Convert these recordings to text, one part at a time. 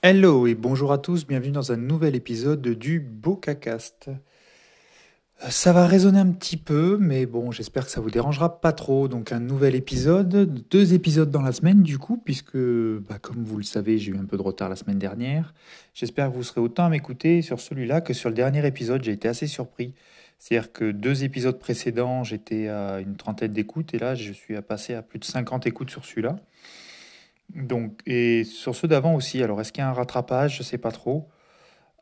Hello et bonjour à tous, bienvenue dans un nouvel épisode du BocaCast. Euh, Ça va résonner un petit peu, mais bon, j'espère que ça vous dérangera pas trop. Donc un nouvel épisode, deux épisodes dans la semaine du coup, puisque bah, comme vous le savez, j'ai eu un peu de retard la semaine dernière. J'espère que vous serez autant à m'écouter sur celui-là que sur le dernier épisode. J'ai été assez surpris. C'est-à-dire que deux épisodes précédents, j'étais à une trentaine d'écoutes, et là, je suis à passer à plus de 50 écoutes sur celui-là. Donc, et sur ceux d'avant aussi. Alors, est-ce qu'il y a un rattrapage? Je sais pas trop.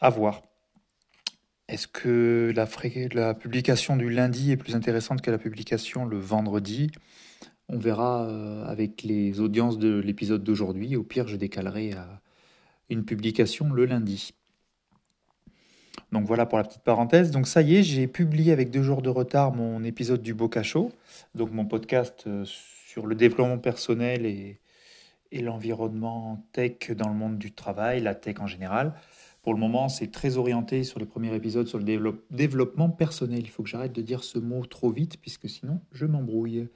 À voir. Est-ce que la, publication du lundi est plus intéressante que la publication le vendredi? On verra euh, avec les audiences de l'épisode d'aujourd'hui. Au pire, je décalerai à une publication le lundi. Donc voilà pour la petite parenthèse. Donc ça y est, j'ai publié avec deux jours de retard mon épisode du Boca donc mon podcast euh, sur le développement personnel et, et l'environnement tech dans le monde du travail, la tech en général. Pour le moment, c'est très orienté sur les premiers épisodes sur le développe- développement personnel. Il faut que j'arrête de dire ce mot trop vite, puisque sinon je m'embrouille.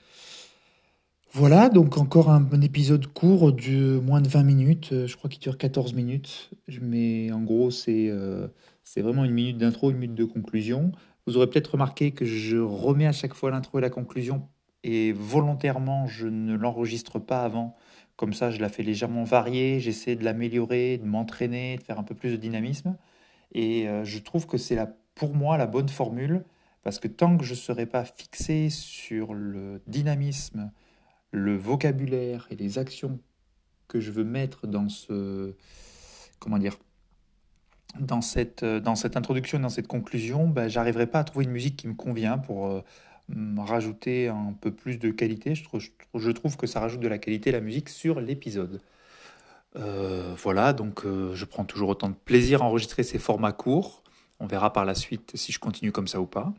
Voilà, donc encore un, épisode court de moins de 20 minutes. Euh, Je crois qu'il dure 14 minutes. Mais en gros, c'est euh, vraiment une minute d'intro, une minute de conclusion. Vous aurez peut-être remarqué que je remets à chaque fois l'intro et la conclusion, et volontairement, je ne l'enregistre pas avant. Comme ça, je la fais légèrement varier, j'essaie de l'améliorer, de m'entraîner, de faire un peu plus de dynamisme. Et euh, je trouve que c'est pour moi la bonne formule, parce que tant que je ne serai pas fixé sur le dynamisme, le vocabulaire et les actions que je veux mettre dans ce, comment dire, dans cette, euh, dans cette introduction, dans cette conclusion, ben, j'arriverai pas à trouver une musique qui me convient pour euh, rajouter un peu plus de qualité. Je trouve, que ça rajoute de la qualité la musique sur l'épisode. Euh, voilà, donc euh, je prends toujours autant de plaisir à enregistrer ces formats courts. On verra par la suite si je continue comme ça ou pas.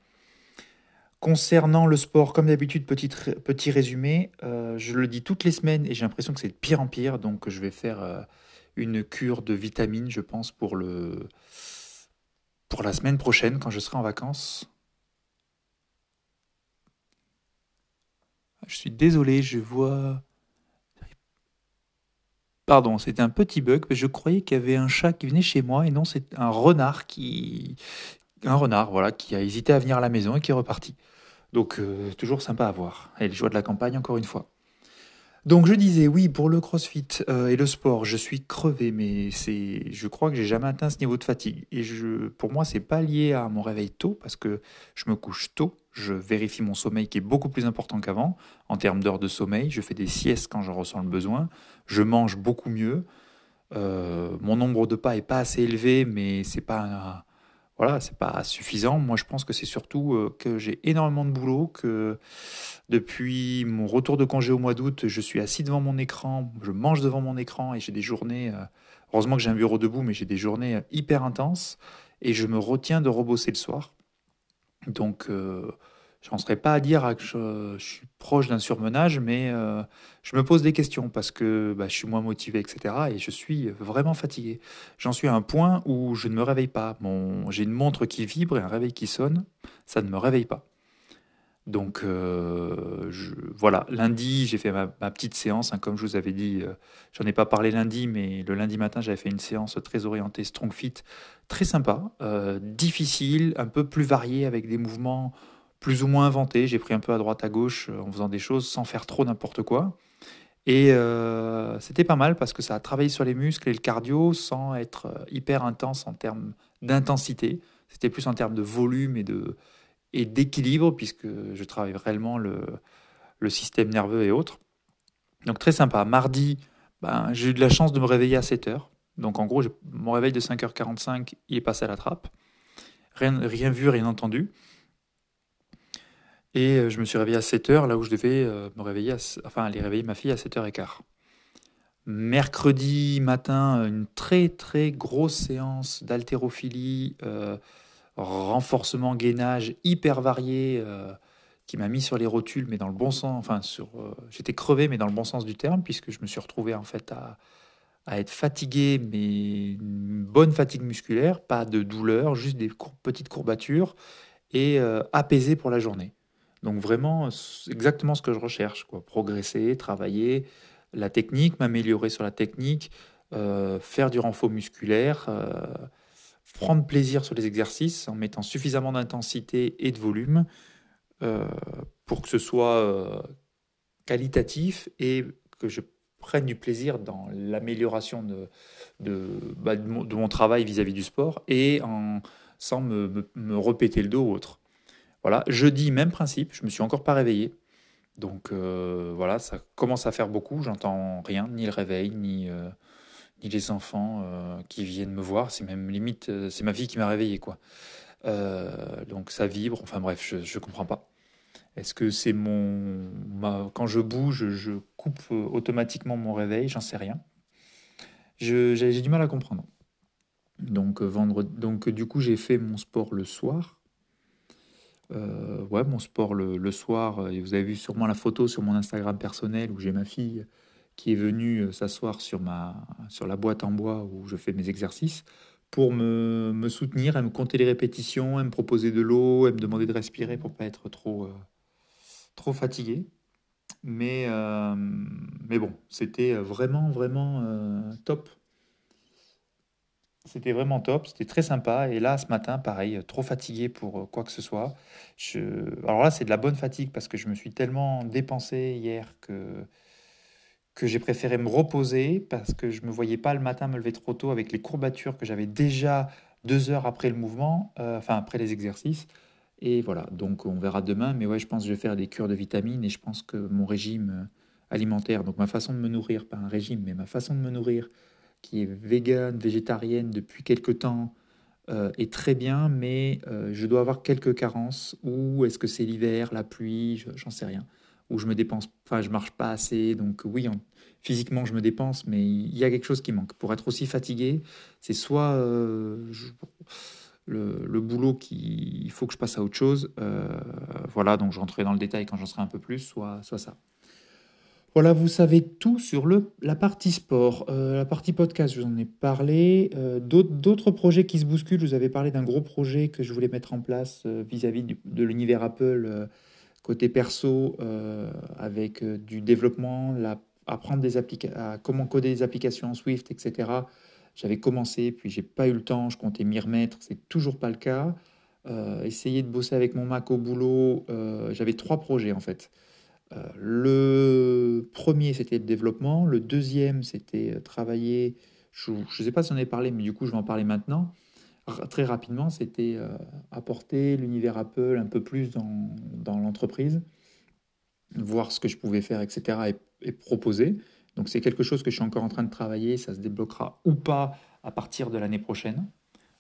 Concernant le sport, comme d'habitude, petit, petit résumé, euh, je le dis toutes les semaines et j'ai l'impression que c'est de pire en pire, donc je vais faire une cure de vitamines, je pense, pour, le, pour la semaine prochaine quand je serai en vacances. Je suis désolé, je vois... Pardon, c'était un petit bug, mais je croyais qu'il y avait un chat qui venait chez moi et non, c'est un renard qui... Un renard, voilà, qui a hésité à venir à la maison et qui est reparti. Donc, euh, toujours sympa à voir. Et les joies de la campagne, encore une fois. Donc, je disais, oui, pour le crossfit euh, et le sport, je suis crevé, mais c'est, je crois que j'ai jamais atteint ce niveau de fatigue. Et je, pour moi, c'est pas lié à mon réveil tôt, parce que je me couche tôt, je vérifie mon sommeil qui est beaucoup plus important qu'avant, en termes d'heures de sommeil, je fais des siestes quand j'en ressens le besoin, je mange beaucoup mieux, euh, mon nombre de pas est pas assez élevé, mais c'est pas voilà, c'est pas suffisant. Moi, je pense que c'est surtout euh, que j'ai énormément de boulot, que depuis mon retour de congé au mois d'août, je suis assis devant mon écran, je mange devant mon écran et j'ai des journées. euh, heureusement que j'ai un bureau debout, mais j'ai des journées hyper intenses et je me retiens de rebosser le soir. Donc, euh, j'en serais pas à dire que je, suis proche d'un surmenage, mais euh, je me pose des questions parce que bah, je suis moins motivé, etc. Et je suis vraiment fatigué. J'en suis à un point où je ne me réveille pas. J'ai une montre qui vibre et un réveil qui sonne. Ça ne me réveille pas. Donc euh, voilà, lundi j'ai fait ma, petite séance, hein, comme je vous avais dit, euh, j'en ai pas parlé lundi, mais le lundi matin j'avais fait une séance très orientée Strong Fit, très sympa, euh, difficile, un peu plus variée avec des mouvements plus ou moins inventés. J'ai pris un peu à droite à gauche en faisant des choses sans faire trop n'importe quoi. Et c'était pas mal parce que ça a travaillé sur les muscles et le cardio sans être hyper intense en termes d'intensité. C'était plus en termes de volume et de et d'équilibre puisque je travaille réellement le, système nerveux et autres. Donc très sympa. Mardi, ben, j'ai eu de la chance de me réveiller à 7 heures. Donc en gros, mon réveil de 5h45, il est passé à la trappe. Rien, rien vu, rien entendu. Et euh, je me suis réveillé à 7 heures, là où je devais euh, me réveiller, à enfin aller réveiller ma fille à 7h15. Mercredi matin, une très très grosse séance d'haltérophilie, euh, renforcement gainage hyper varié, euh, qui m'a mis sur les rotules, mais dans le bon sens. Enfin, sur, euh, j'étais crevé, mais dans le bon sens du terme, puisque je me suis retrouvé en fait à, à être fatigué, mais une bonne fatigue musculaire, pas de douleur, juste des petites courbatures et euh, apaisé pour la journée. Donc vraiment, exactement ce que je recherche, quoi. Progresser, travailler la technique, m'améliorer sur la technique, faire du renfort musculaire, prendre plaisir sur les exercices en mettant suffisamment d'intensité et de volume pour que ce soit qualitatif et que je prenne du plaisir dans l'amélioration de, de, bah, de, mon, travail vis-à-vis du sport et sans me, me, répéter le dos ou autre. Voilà, jeudi, même principe, je me suis encore pas réveillé. Donc euh, voilà, ça commence à faire beaucoup, j'entends rien, ni le réveil, ni, euh, ni les enfants euh, qui viennent me voir, c'est même limite, c'est ma fille qui m'a réveillé quoi. donc ça vibre, enfin bref, je ne comprends pas. Est-ce que c'est mon. quand je bouge, je coupe euh, automatiquement mon réveil? J'en sais rien. J'ai du mal à comprendre. Donc, euh, vendre, donc du coup, j'ai fait mon sport le soir. Euh, ouais, mon sport le, soir. Et vous avez vu sûrement la photo sur mon Instagram personnel où j'ai ma fille qui est venue s'asseoir sur, ma, sur la boîte en bois où je fais mes exercices pour me, me soutenir, à me compter les répétitions, à me proposer de l'eau, à me demander de respirer pour pas être trop, trop fatigué. Mais, euh, mais bon, c'était vraiment, vraiment euh, top. C'était vraiment top, c'était très sympa. Et là, ce matin, pareil, trop fatigué pour euh, quoi que ce soit. Je... Alors là, c'est de la bonne fatigue parce que je me suis tellement dépensé hier que, que j'ai préféré me reposer parce que je ne me voyais pas le matin me lever trop tôt avec les courbatures que j'avais déjà deux heures après le mouvement, enfin après les exercices. Et voilà, donc on verra demain. Mais ouais, je pense que je vais faire des cures de vitamines et je pense que mon régime euh, alimentaire, donc ma façon de me nourrir, pas un régime, mais ma façon de me nourrir, qui est végane, végétarienne depuis quelques temps, euh, est très bien, mais euh, je dois avoir quelques carences. Ou est-ce que c'est l'hiver, la pluie, j'en sais rien. Ou je me dépense, enfin je marche pas assez. Donc oui, physiquement je me dépense, mais il y a quelque chose qui manque. Pour être aussi fatigué, c'est soit le, boulot qui il faut que je passe à autre chose. Euh, voilà, donc je rentrerai dans le détail quand j'en serai un peu plus, soit, soit ça. Voilà, vous savez tout sur le, la partie sport. Euh, la partie podcast, je vous en ai parlé. Euh, d'autres projets qui se bousculent, je vous avais parlé d'un gros projet que je voulais mettre en place vis-à-vis de l'univers Apple côté perso, avec du développement, apprendre des à comment coder des applications Swift, etc. J'avais commencé, puis j'ai pas eu le temps, je comptais m'y remettre, c'est toujours pas le cas. Euh, essayer de bosser avec mon Mac au boulot, euh, j'avais trois projets en fait. Euh, le premier, c'était le développement. Le deuxième, c'était travailler. Je ne sais pas si on avait parlé, mais du coup, je vais en parler maintenant. Très rapidement, c'était apporter l'univers Apple un peu plus dans, dans l'entreprise, voir ce que je pouvais faire, etc. et, proposer. Donc c'est quelque chose que je suis encore en train de travailler, ça se débloquera ou pas à partir de l'année prochaine,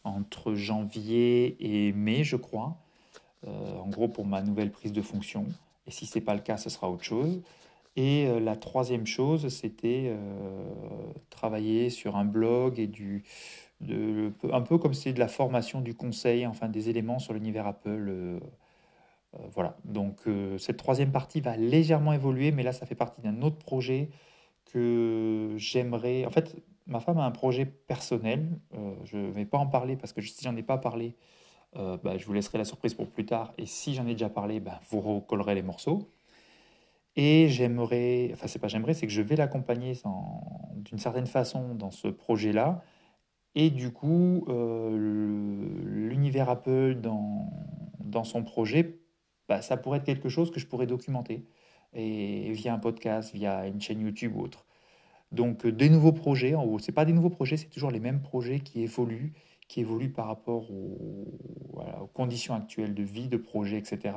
entre janvier et mai, je crois, euh, en gros pour ma nouvelle prise de fonction. Et si ce n'est pas le cas, ce sera autre chose. Et euh, la troisième chose, c'était euh, travailler sur un blog et du, un peu comme c'est de la formation, du conseil, enfin des éléments sur l'univers Apple. voilà, donc cette troisième partie va légèrement évoluer, mais là ça fait partie d'un autre projet que j'aimerais. En fait, ma femme a un projet personnel. Euh, je ne vais pas en parler parce que si j'en ai pas parlé, euh, bah, je vous laisserai la surprise pour plus tard. Et si j'en ai déjà parlé, bah, vous recollerez les morceaux. Et j'aimerais, enfin c'est pas j'aimerais, c'est que je vais l'accompagner d'une certaine façon dans ce projet-là. Et du coup, euh, l'univers Apple dans, dans son projet, bah, ça pourrait être quelque chose que je pourrais documenter et via un podcast, via une chaîne YouTube ou autre. Donc euh, des nouveaux projets, en haut, c'est pas des nouveaux projets, c'est toujours les mêmes projets qui évoluent, qui évoluent par rapport aux, conditions actuelles de vie, de projet, etc.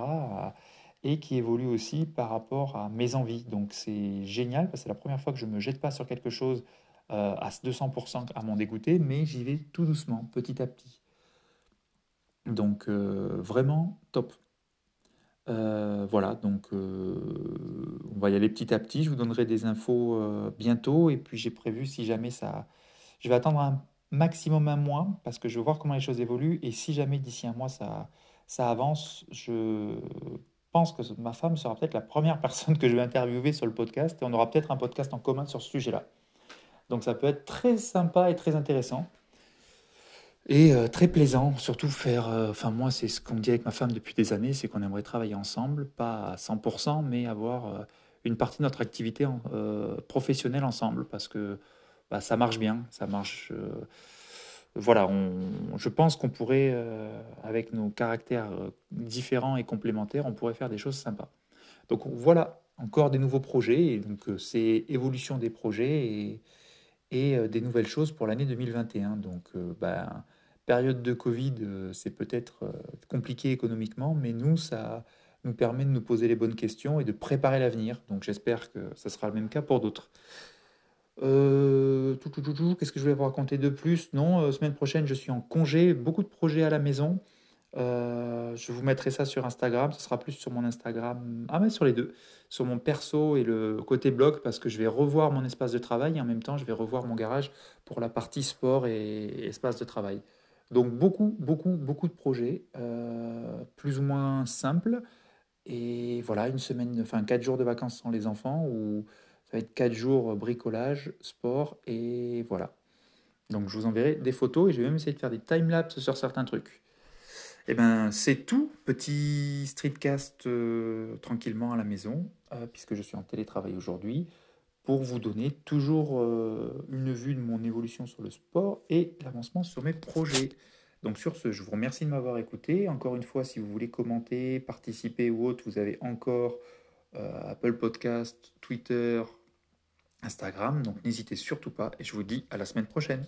et qui évoluent aussi par rapport à mes envies. Donc c'est génial parce que c'est la première fois que je me jette pas sur quelque chose euh, à 200% à m'en dégoûter, mais j'y vais tout doucement, petit à petit. Donc euh, vraiment top. Euh, voilà, donc on va y aller petit à petit. Je vous donnerai des infos bientôt. Et puis j'ai prévu, si jamais ça. Je vais attendre un maximum un mois parce que je veux voir comment les choses évoluent. Et si jamais d'ici un mois ça, ça avance, je pense que ma femme sera peut-être la première personne que je vais interviewer sur le podcast. Et on aura peut-être un podcast en commun sur ce sujet-là. Donc ça peut être très sympa et très intéressant. Et euh, très plaisant, surtout faire, euh, enfin moi c'est ce qu'on dit avec ma femme depuis des années, c'est qu'on aimerait travailler ensemble, pas à 100%, mais avoir euh, une partie de notre activité professionnelle ensemble, parce que bah, ça marche bien, ça marche. voilà, je pense qu'on pourrait, avec nos caractères différents et complémentaires, on pourrait faire des choses sympas. Donc voilà, encore des nouveaux projets, et donc c'est évolution des projets et, et des nouvelles choses pour l'année 2021. Donc, bah, période de Covid, c'est peut-être compliqué économiquement, mais nous, ça nous permet de nous poser les bonnes questions et de préparer l'avenir. Donc j'espère que ça sera le même cas pour d'autres. Euh, Qu'est-ce que je vais vous raconter de plus? Non, euh, semaine prochaine, je suis en congé, beaucoup de projets à la maison. Euh, je vous mettrai ça sur Instagram, ce sera plus sur mon Instagram, ah mais sur les deux, sur mon perso et le côté blog, parce que je vais revoir mon espace de travail et en même temps, je vais revoir mon garage pour la partie sport et espace de travail. Donc beaucoup, beaucoup, beaucoup de projets, euh, plus ou moins simples. Et voilà, une semaine, enfin quatre jours de vacances sans les enfants, ou ça va être quatre jours bricolage, sport, et voilà. Donc je vous enverrai des photos et je vais même essayer de faire des timelapses sur certains trucs. Eh ben c'est tout, petit streetcast euh, tranquillement à la maison, euh, puisque je suis en télétravail aujourd'hui, pour vous donner toujours euh, une vue de mon évolution sur le sport et l'avancement sur mes projets. Donc sur ce, je vous remercie de m'avoir écouté. Encore une fois, si vous voulez commenter, participer ou autre, vous avez encore Apple Podcast, Twitter, Instagram. Donc n'hésitez surtout pas et je vous dis à la semaine prochaine.